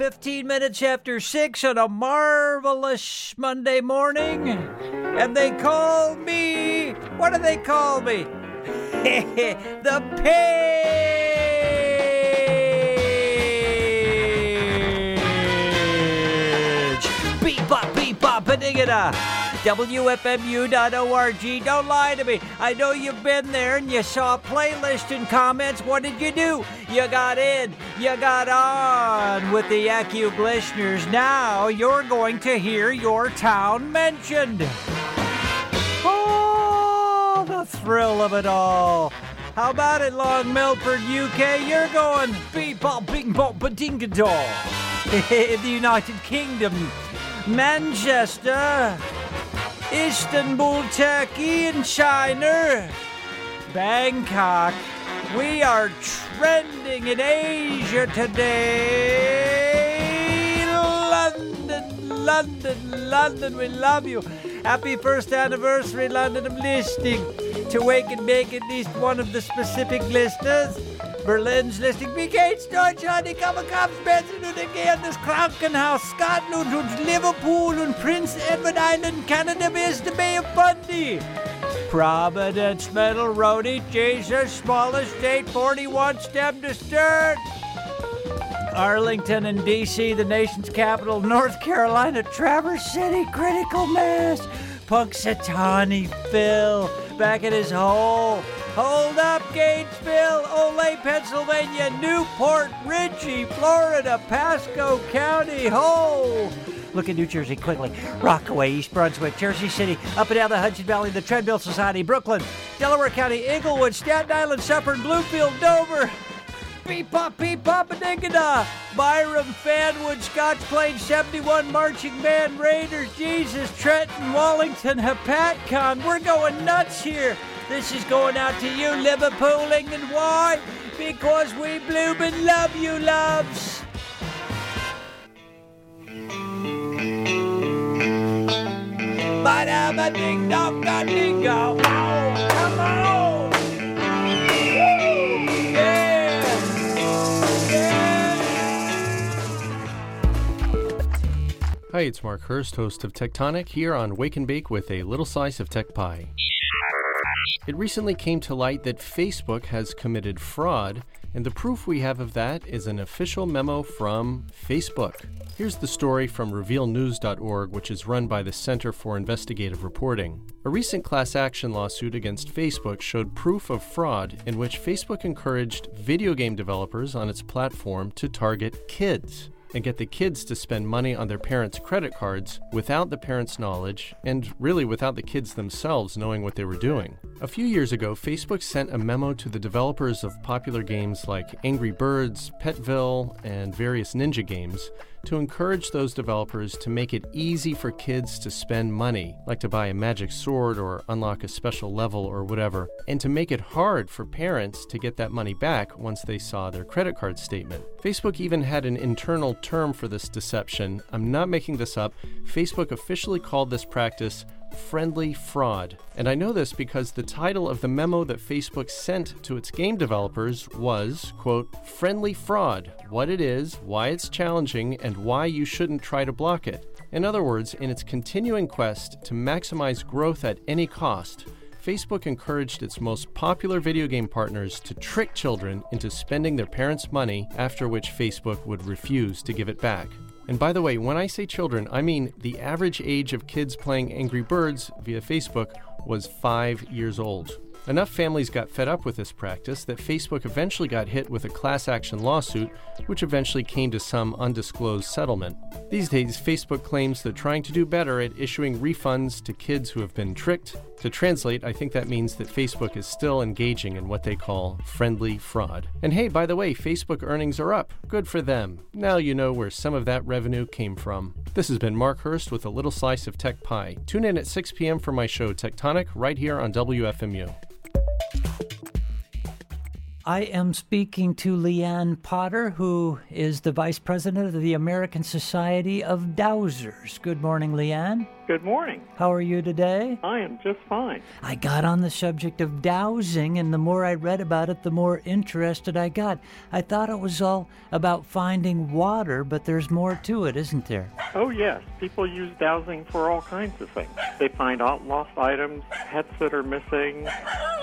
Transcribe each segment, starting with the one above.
15 minutes after 6 on a marvelous Monday morning. And they call me. What do they call me? the page. Beep bop, beep bop, ba-ding-a-da. WFMU.org. Don't lie to me. I know you've been there and you saw a playlist and comments. What did you do? You got in. You got on with the AccuGlisteners. listeners. Now you're going to hear your town mentioned. Oh, the thrill of it all. How about it, Long Melford, UK? You're going beep bop, bing bop, badingador. In the United Kingdom, Manchester, Istanbul, Turkey, and China, Bangkok. We are trending in Asia today. London, London, London, we love you. Happy first anniversary, London. I'm listening to Wake and Bake at least one of the specific listeners. Berlin's listing Brigades, Deutschland, ich habe Kapsbätzen und again das Krankenhaus, Scotland und Liverpool und Prince Edward Island, Canada is the Bay of Fundy. Providence, Metal Roadie, Jesus, smallest state, 41 stem to. Arlington and D.C., the nation's capital, North Carolina, Traverse City, critical mass. Punxsutawney Phil, back at his hole. Hold up, Gatesville, Olay, Pennsylvania, Newport, Ritchie, Florida, Pasco County, Hole. Look at New Jersey quickly. Rockaway, East Brunswick, Jersey City, up and down the Hudson Valley, the Treadmill Society, Brooklyn, Delaware County, Inglewood, Staten Island, Suffern, Bluefield, Dover. Beep pop, beep pop, a. Byram, Fanwood, Scotch Plains, 71 Marching Band, Raiders, Jesus, Trenton, Wallington, Hopatcong. We're going nuts here. This is going out to you, Liverpool, England. Why? Because we bloomin' love you, loves. Ba-da-ba ding dong da ding go. Oh, come on. Hi, it's Mark Hurst, host of Techtonic, here on Wake and Bake with a little slice of tech pie. It recently came to light that Facebook has committed fraud, and the proof we have of that is an official memo from Facebook. Here's the story from RevealNews.org, which is run by the Center for Investigative Reporting. A recent class action lawsuit against Facebook showed proof of fraud in which Facebook encouraged video game developers on its platform to target kids and get the kids to spend money on their parents' credit cards without the parents' knowledge and really without the kids themselves knowing what they were doing. A few years ago, Facebook sent a memo to the developers of popular games like Angry Birds, Petville, and various ninja games to encourage those developers to make it easy for kids to spend money, like to buy a magic sword or unlock a special level or whatever, and to make it hard for parents to get that money back once they saw their credit card statement. Facebook even had an internal term for this deception. I'm not making this up. Facebook officially called this practice friendly fraud. And I know this because the title of the memo that Facebook sent to its game developers was, quote, friendly fraud, what it is, why it's challenging, and why you shouldn't try to block it. In other words, in its continuing quest to maximize growth at any cost, Facebook encouraged its most popular video game partners to trick children into spending their parents' money, after which Facebook would refuse to give it back. And by the way, when I say children, I mean the average age of kids playing Angry Birds via Facebook was five years old. Enough families got fed up with this practice that Facebook eventually got hit with a class action lawsuit, which eventually came to some undisclosed settlement. These days, Facebook claims they're trying to do better at issuing refunds to kids who have been tricked. To translate, I think that means that Facebook is still engaging in what they call friendly fraud. And hey, by the way, Facebook earnings are up. Good for them. Now you know where some of that revenue came from. This has been Mark Hurst with a little slice of tech pie. Tune in at 6 p.m. for my show Techtonic right here on WFMU. I am speaking to Leanne Potter, who is the Vice President of the American Society of Dowsers. Good morning, Leanne. Good morning. How are you today? I am just fine. I got on the subject of dowsing, and the more I read about it, the more interested I got. I thought it was all about finding water, but there's more to it, isn't there? Oh, yes. People use dowsing for all kinds of things. They find out lost items, pets that are missing.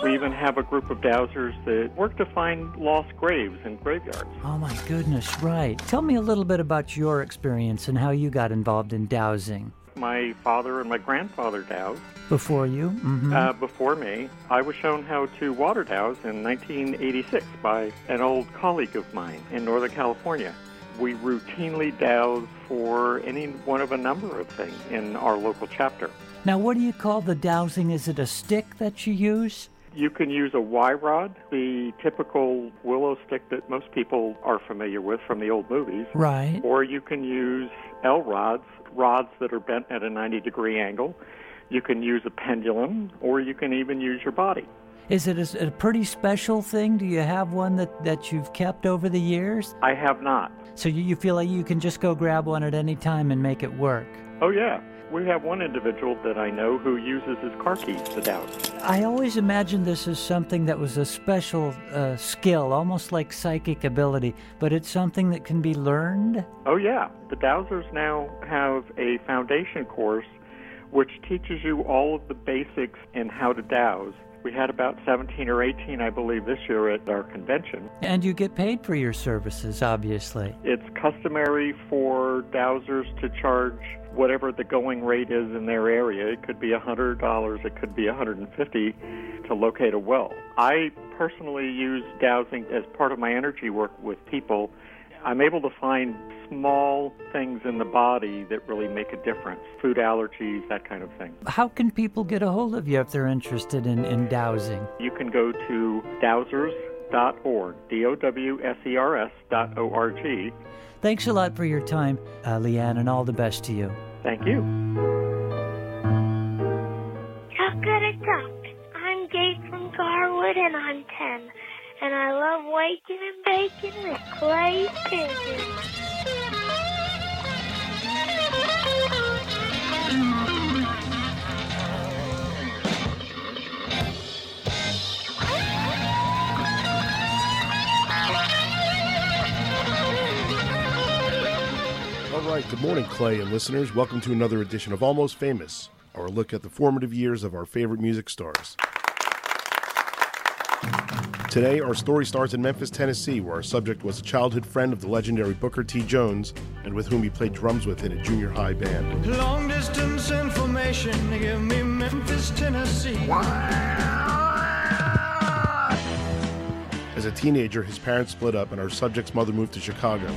We even have a group of dowsers that work to find lost graves in graveyards. Oh, my goodness, right. Tell me a little bit about your experience and how you got involved in dowsing. My father and my grandfather dowsed. Before you? Mm-hmm. Uh, before me, I was shown how to water douse in 1986 by an old colleague of mine in Northern California. We routinely douse for any one of a number of things in our local chapter. Now, what do you call the dowsing? Is it a stick that you use? You can use a Y rod, the typical willow stick that most people are familiar with from the old movies. Right. Or you can use L rods, rods that are bent at a 90 degree angle. You can use a pendulum, or you can even use your body. Is it a, a pretty special thing? Do you have one that, that you've kept over the years? I have not. So you, you feel like you can just go grab one at any time and make it work? Oh, yeah. We have one individual that I know who uses his car keys to douse. I always imagined this as something that was a special uh, skill, almost like psychic ability, but it's something that can be learned? Oh, yeah. The dowsers now have a foundation course which teaches you all of the basics in how to douse. We had about 17 or 18, I believe, this year at our convention. And you get paid for your services, obviously. It's customary for dowsers to charge whatever the going rate is in their area. It could be $100, it could be 150 to locate a well. I personally use dowsing as part of my energy work with people. I'm able to find small things in the body that really make a difference food allergies, that kind of thing. How can people get a hold of you if they're interested in, in dowsing? You can go to dowsers.org, D O W S E R S dot O R G. Thanks a lot for your time, uh, Leanne, and all the best to you. Thank you. Chocolate Duck. I'm Gabe from Garwood and I'm 10. And I love waking and baking with Clay Pigeon. All right, good morning, Clay and listeners. Welcome to another edition of Almost Famous, our look at the formative years of our favorite music stars. Today, our story starts in Memphis, Tennessee, where our subject was a childhood friend of the legendary Booker T. Jones and with whom he played drums with in a junior high band. Long distance information, give me Memphis, Tennessee. As a teenager, his parents split up and our subject's mother moved to Chicago.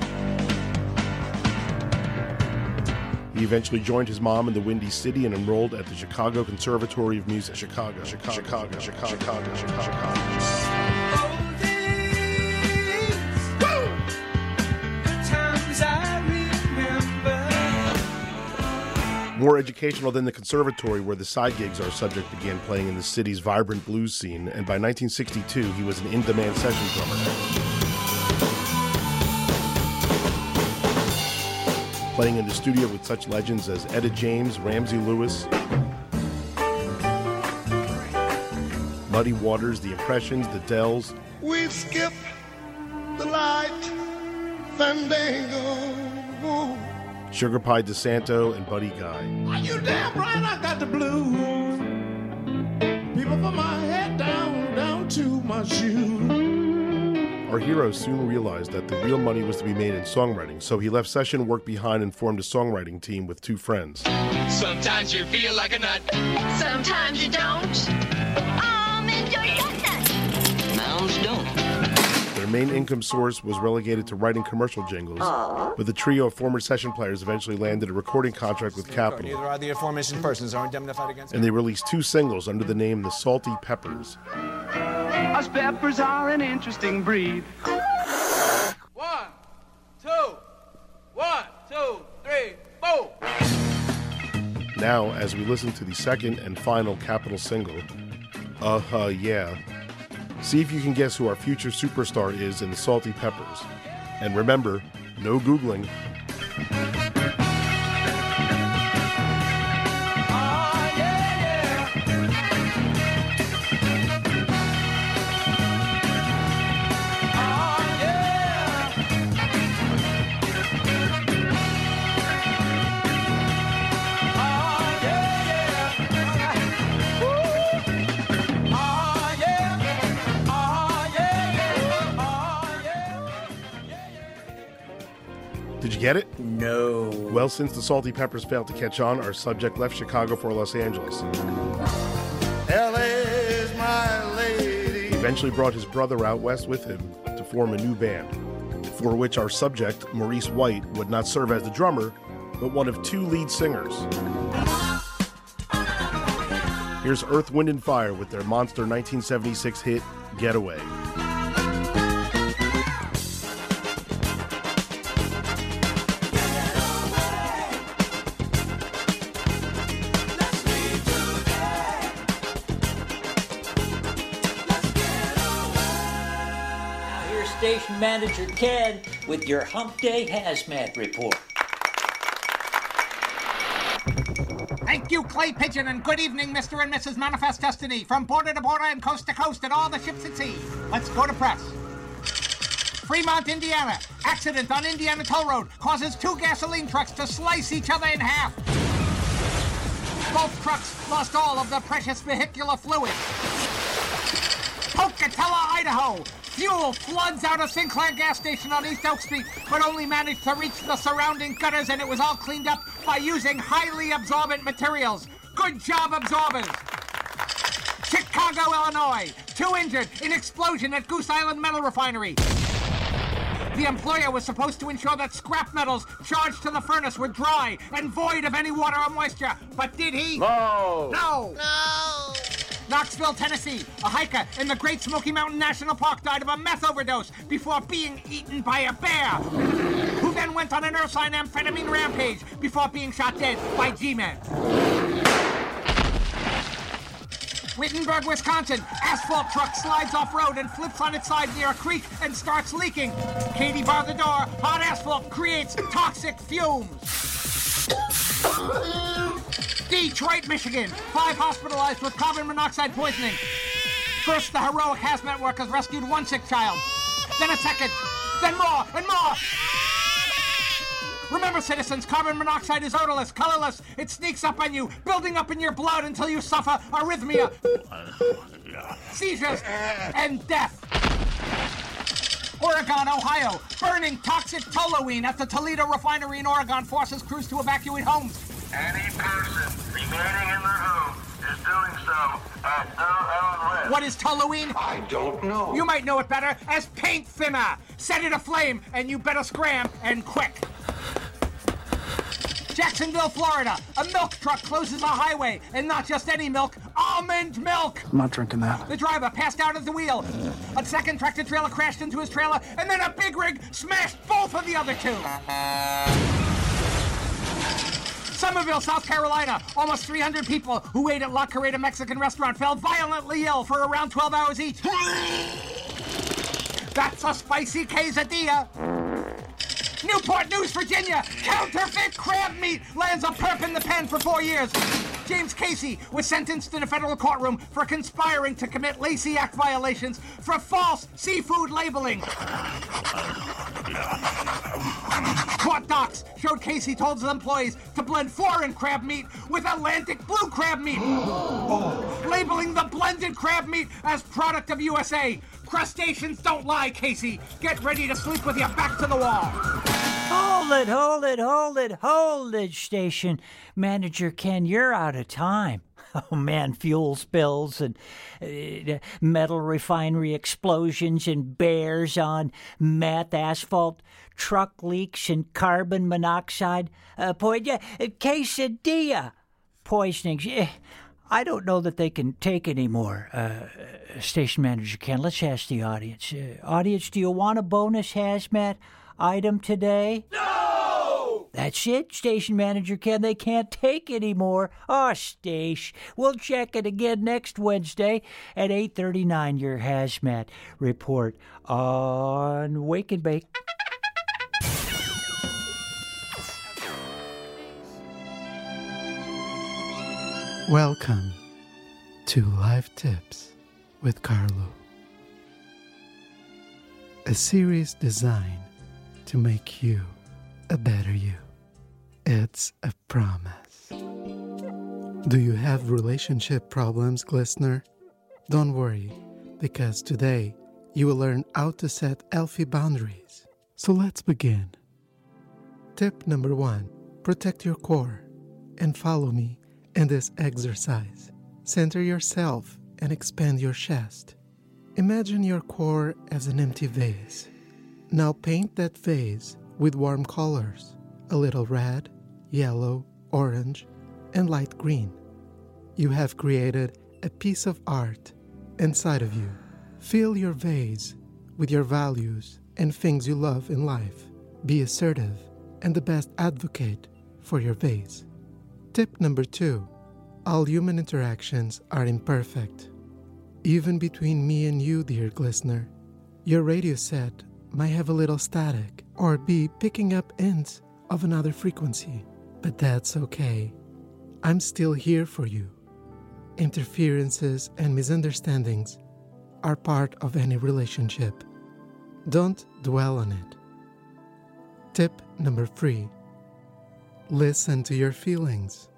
He eventually joined his mom in the Windy City and enrolled at the Chicago Conservatory of Music. Chicago, Chicago, Chicago, Chicago, Chicago, Chicago. More educational than the conservatory, where the side gigs our subject began playing in the city's vibrant blues scene, and by 1962 he was an in demand session drummer. Playing in the studio with such legends as Etta James, Ramsey Lewis, Muddy Waters, The Impressions, The Dells, We skip the light fandango. Sugar Pie DeSanto, and Buddy Guy. Are you damn right I got the blues? People over my head down, down to my shoe. Our hero soon realized that the real money was to be made in songwriting, so he left session work behind and formed a songwriting team with two friends. Sometimes you feel like a nut. Sometimes you don't. Um, main income source was relegated to writing commercial jingles, but the trio of former session players eventually landed a recording contract with Capitol, Neither are the aforementioned persons are indemnified against. and they released two singles under the name The Salty Peppers. Us peppers are an interesting breed. One, two, one, two, three, four. Now, as we listen to the second and final Capitol single, Uh Huh Yeah, see if you can guess who our future superstar is in the Salty Peppers. And remember, no Googling. Well, since the Salty Peppers failed to catch on, our subject left Chicago for Los Angeles. LA's my lady. He eventually brought his brother out west with him to form a new band, for which our subject, Maurice White, would not serve as the drummer, but one of two lead singers. Here's Earth, Wind, and Fire with their monster 1976 hit, Getaway. Manager Ken with your Hump Day Hazmat report. Thank you, Clay Pigeon, and good evening, Mr. and Mrs. Manifest Destiny, from border to border and coast to coast and all the ships at sea. Let's go to press. Fremont, Indiana. Accident on Indiana Toll Road causes two gasoline trucks to slice each other in half. Both trucks lost all of the precious vehicular fluid. Pocatello, Idaho. Fuel floods out of Sinclair gas station on East Oak Street, but only managed to reach the surrounding gutters, and it was all cleaned up by using highly absorbent materials. Good job, absorbers. Chicago, Illinois. Two injured in explosion at Goose Island Metal Refinery. The employer was supposed to ensure that scrap metals charged to the furnace were dry and void of any water or moisture, but did he? No. No. No. Knoxville, Tennessee. A hiker in the Great Smoky Mountain National Park died of a meth overdose before being eaten by a bear, who then went on an ursine amphetamine rampage before being shot dead by G-Men. Wittenberg, Wisconsin. Asphalt truck slides off road and flips on its side near a creek and starts leaking. Katie bar the door. Hot asphalt creates toxic fumes. Detroit, Michigan. Five hospitalized with carbon monoxide poisoning. First, the heroic hazmat workers rescued one sick child. Then a second. Then more and more. Remember, citizens, carbon monoxide is odorless, colorless. It sneaks up on you, building up in your blood until you suffer arrhythmia, seizures, and death. Oregon, Ohio. Burning toxic toluene at the Toledo refinery in Oregon forces crews to evacuate homes. Any person remaining in their home is doing so at their own risk. What is toluene? I don't know. You might know it better as paint thinner. Set it aflame, and you better scram and quick. Jacksonville, Florida. A milk truck closes a highway, and not just any milk, almond milk. I'm not drinking that. The driver passed out at the wheel. A second tractor trailer crashed into his trailer, and then a big rig smashed both of the other two. Summerville, South Carolina. Almost 300 people who ate at La Carreta Mexican restaurant fell violently ill for around 12 hours each. That's a spicy quesadilla. Newport News, Virginia. Counterfeit crab meat lands a perp in the pen for four years. James Casey was sentenced in a federal courtroom for conspiring to commit Lacey Act violations for false seafood labeling. Caught Docs showed Casey told his employees to blend foreign crab meat with Atlantic blue crab meat, labeling the blended crab meat as product of USA. Crustaceans don't lie, Casey. Get ready to sleep with your back to the wall. Hold it, hold it, hold it, hold it, station manager Ken. You're out of time. Oh man, fuel spills and uh, metal refinery explosions and bears on meth asphalt, truck leaks and carbon monoxide, uh, po- yeah, uh, quesadilla poisonings. Eh, I don't know that they can take anymore. Uh, station manager Ken, let's ask the audience. Uh, audience, do you want a bonus hazmat item today? That's it, station manager Ken. They can't take anymore. Oh, Stash. We'll check it again next Wednesday at 8:39. Your hazmat report on Wake and Bake. Welcome to Live Tips with Carlo. A series designed to make you a better you. It's a promise. Do you have relationship problems, listener? Don't worry, because today you will learn how to set healthy boundaries. So let's begin. Tip number one protect your core and follow me in this exercise. Center yourself and expand your chest. Imagine your core as an empty vase. Now paint that vase with warm colors a little red, yellow, orange, and light green. You have created a piece of art inside of you. Fill your vase with your values and things you love in life. Be assertive and the best advocate for your vase. Tip number two all human interactions are imperfect. Even between me and you, dear listener, your radio set might have a little static or be picking up ends of another frequency, but that's okay. I'm still here for you. Interferences and misunderstandings are part of any relationship. Don't dwell on it. Tip number three listen to your feelings.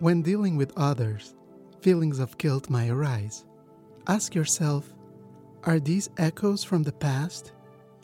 When dealing with others, feelings of guilt may arise. Ask yourself are these echoes from the past?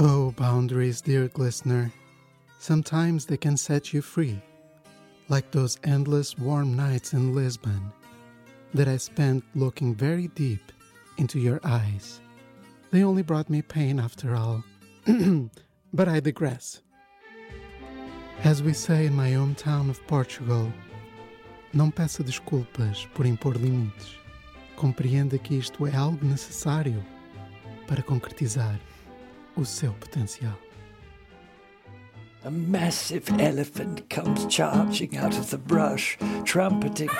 Oh, boundaries, dear listener. Sometimes they can set you free, like those endless warm nights in Lisbon that I spent looking very deep into your eyes. They only brought me pain after all. but I digress. As we say in my hometown of Portugal, não peça desculpas por impor limites. Compreenda que isto é algo necessário para concretizar o seu potencial. A massive elephant comes charging out of the brush, trumpeting.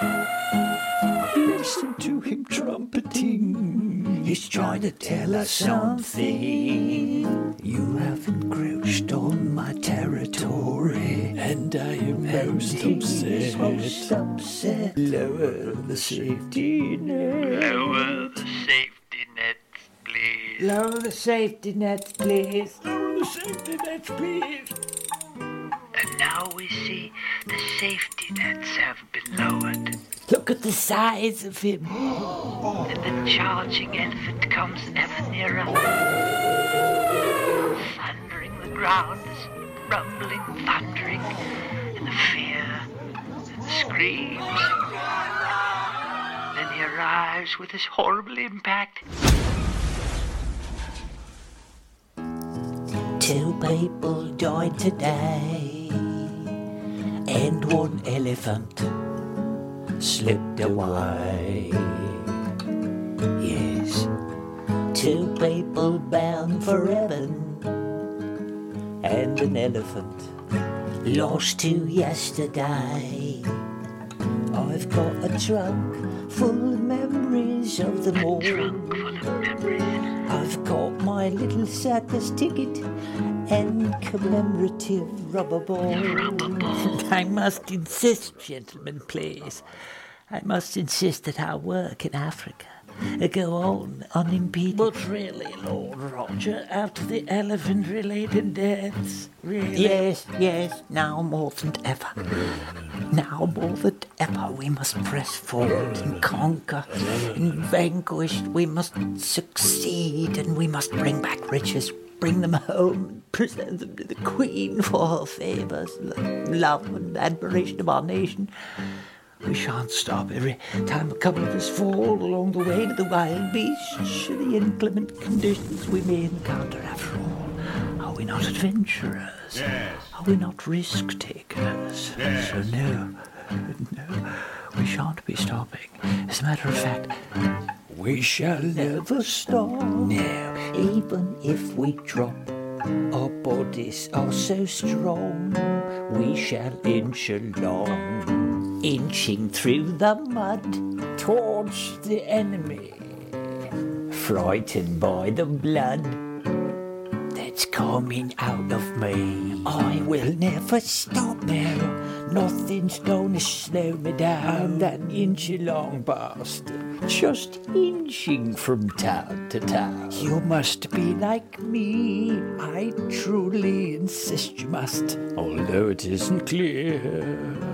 Listen to him trumpeting. He's trying to tell us something. You have encroached on my territory, and I am most upset. Most upset. Lower the safety net. Lower Lower the safety nets, please. Lower the safety nets, please. And now we see the safety nets have been lowered. Look at the size of him. And the charging elephant comes ever nearer. Thundering the ground, this rumbling, thundering, and the fear, and the screams. Then he arrives with this horrible impact. Two people died today, and one elephant slipped away. Yes, two people bound for heaven, and an elephant lost to yesterday. I've got a trunk full of memories of them all. I've got my little circus ticket and commemorative rubber ball. I must insist, gentlemen, please. I must insist that our work in Africa go on unimpeded. But really, Lord Roger, after the elephant related deaths, really? Yes, yes, now more than ever. Now more than ever, we must press forward and conquer. And vanquished, we must succeed, and we must bring back riches. Bring them home and present them to the Queen for her favours, love and admiration of our nation. We shan't stop every time a couple of us fall along the way to the wild beasts or the inclement conditions we may encounter after all. Are we not adventurers? Yes. Are we not risk takers? Yes. So no, no, we shan't be stopping. As a matter of fact, we shall never stop. No, even if we drop, our bodies are so strong, we shall inch along, inching through the mud towards the enemy, frightened by the blood that's coming out of me. I will never stop now. Nothing's gonna slow me down. That inch long bastard, just inching from town to town. You must be like me. I truly insist you must, although it isn't clear.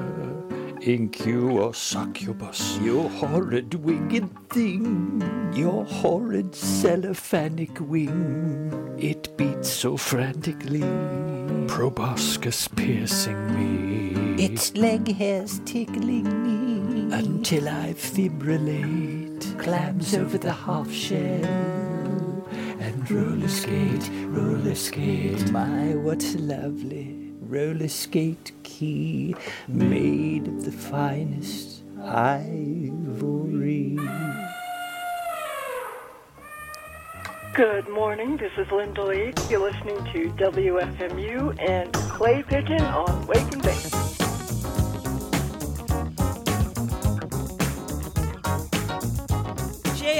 Incubus, succubus, you horrid winged thing, your horrid cellophanic wing. It beats so frantically, proboscis piercing me. Its leg hairs tickling me until I fibrillate. Clams over the half shell and roller skate, roller skate. My, what's lovely roller skate key made of the finest ivory. Good morning. This is Linda Lee. You're listening to WFMU and Clay Pigeon on Wake and Bake.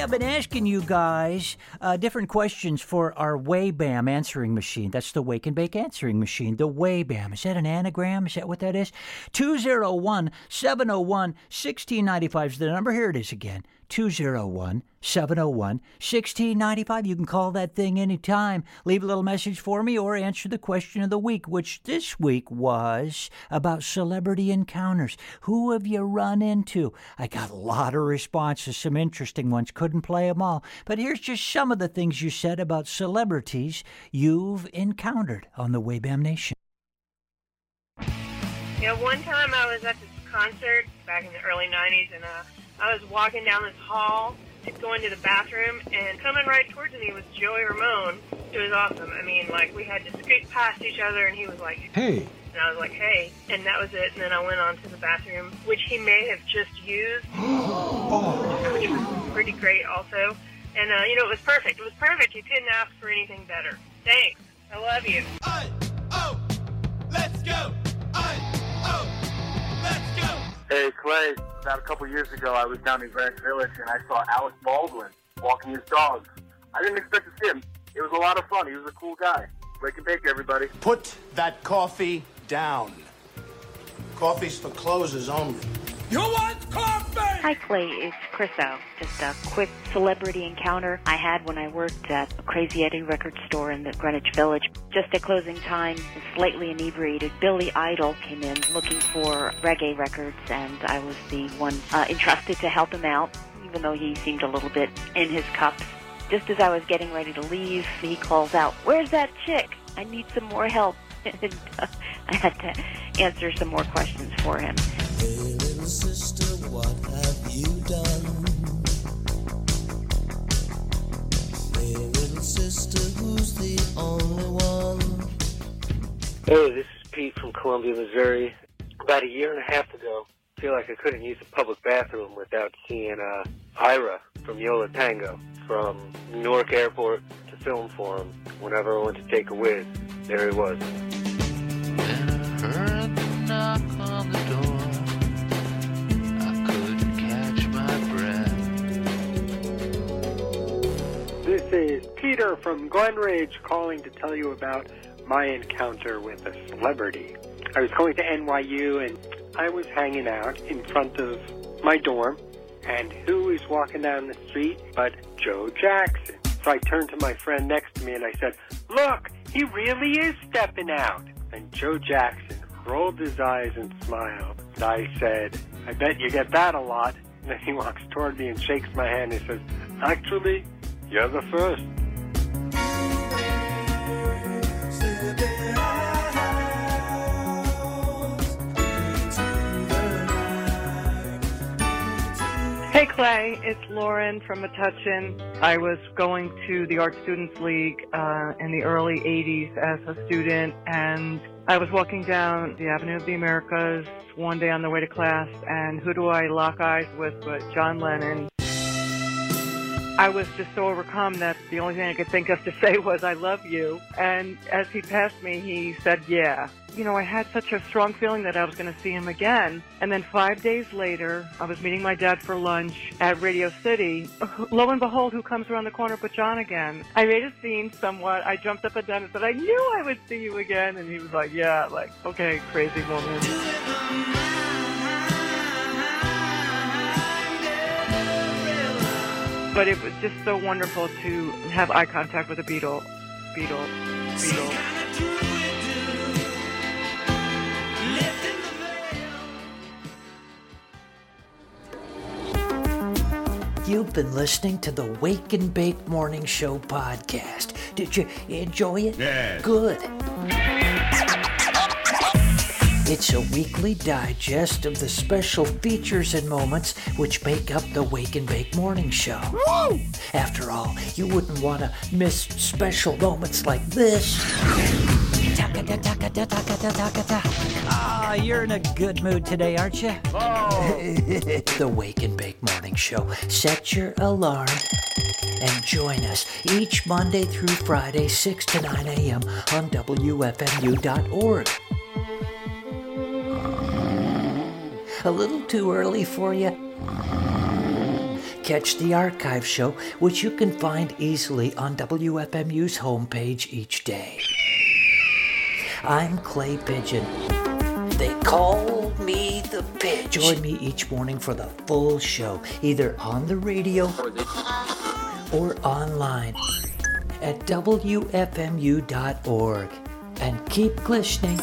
I've been asking you guys uh, different questions for our Waybam answering machine. That's the Wake and Bake answering machine. The Waybam. Is that an anagram? Is that what that is? 201 701 1695 is the number. Here it is again. 201 701 1695. You can call that thing anytime. Leave a little message for me or answer the question of the week, which this week was about celebrity encounters. Who have you run into? I got a lot of responses, some interesting ones. Couldn't play them all. But here's just some of the things you said about celebrities you've encountered on the Waybam Nation. Know, one time I was at this concert back in the early 90s, and uh, I was walking down this hall, just going to the bathroom, and coming right towards me was Joey Ramone. It was awesome. I mean, like, we had to scoot past each other, and he was like, Hey. and I was like, hey, and that was it. And then I went on to the bathroom, which he may have just used, which was pretty great also. And, uh, you know, it was perfect. It was perfect. You couldn't ask for anything better. Thanks. I love you. Let's go! Hey Clay, about a couple years ago, I was down in Greenwich Village and I saw Alec Baldwin walking his dogs. I didn't expect to see him. It was a lot of fun. He was a cool guy. Wake and bake, everybody. Put that coffee down. Coffee's for closers only. You want coffee? Hi, Clay. It's Chriso. Just a quick celebrity encounter I had when I worked at a Crazy Eddie record store in the Greenwich Village. Just at closing time, slightly inebriated Billy Idol came in looking for reggae records, and I was the one uh, entrusted to help him out, even though he seemed a little bit in his cups. Just as I was getting ready to leave, he calls out, Where's that chick? I need some more help. and uh, I had to answer some more questions for him. Hey, little sister, what have you done? Hey, little sister, who's the only one? Hey, this is Pete from Columbia, Missouri. About a year and a half ago, I feel like I couldn't use a public bathroom without seeing uh, Ira from Yo La Tengo from Newark Airport to Film Forum. Whenever I went to take a whiz, there he was. Her Peter from Glen Ridge calling to tell you about my encounter with a celebrity. I was going to NYU and I was hanging out in front of my dorm, and who is walking down the street but Joe Jackson? So I turned to my friend next to me and I said, Look, he really is stepping out. And Joe Jackson rolled his eyes and smiled. And I said, I bet you get that a lot. And then he walks toward me and shakes my hand and says, Actually, you're the first. Hey Clay, it's Lauren from Metuchen. I was going to the Art Students League uh, in the early 80s as a student, and I was walking down the Avenue of the Americas one day on the way to class, and who do I lock eyes with but John Lennon. I was just so overcome that the only thing I could think of to say was, I love you. And as he passed me, he said, yeah. You know, I had such a strong feeling that I was going to see him again. And then five days later, I was meeting my dad for lunch at Radio City. Lo and behold, who comes around the corner but John again? I made a scene somewhat. I jumped up and down and said, I knew I would see you again. And he was like, yeah, like, okay, crazy woman. But it was just so wonderful to have eye contact with a Beatle. Beatle. Beatle. You've been listening to the Wake and Bake Morning Show podcast. Did you enjoy it? Yes. Good. It's a weekly digest of the special features and moments which make up the Wake and Bake Morning Show. Woo! After all, you wouldn't want to miss special moments like this. Ah, you're in a good mood today, aren't you? the Wake and Bake Morning Show. Set your alarm and join us each Monday through Friday, 6 to 9 a.m. on WFMU.org. A little too early for you? Catch the archive show, which you can find easily on WFMU's homepage each day. I'm Clay Pigeon. They call me the Pigeon. Join me each morning for the full show, either on the radio or online at WFMU.org. And keep listening.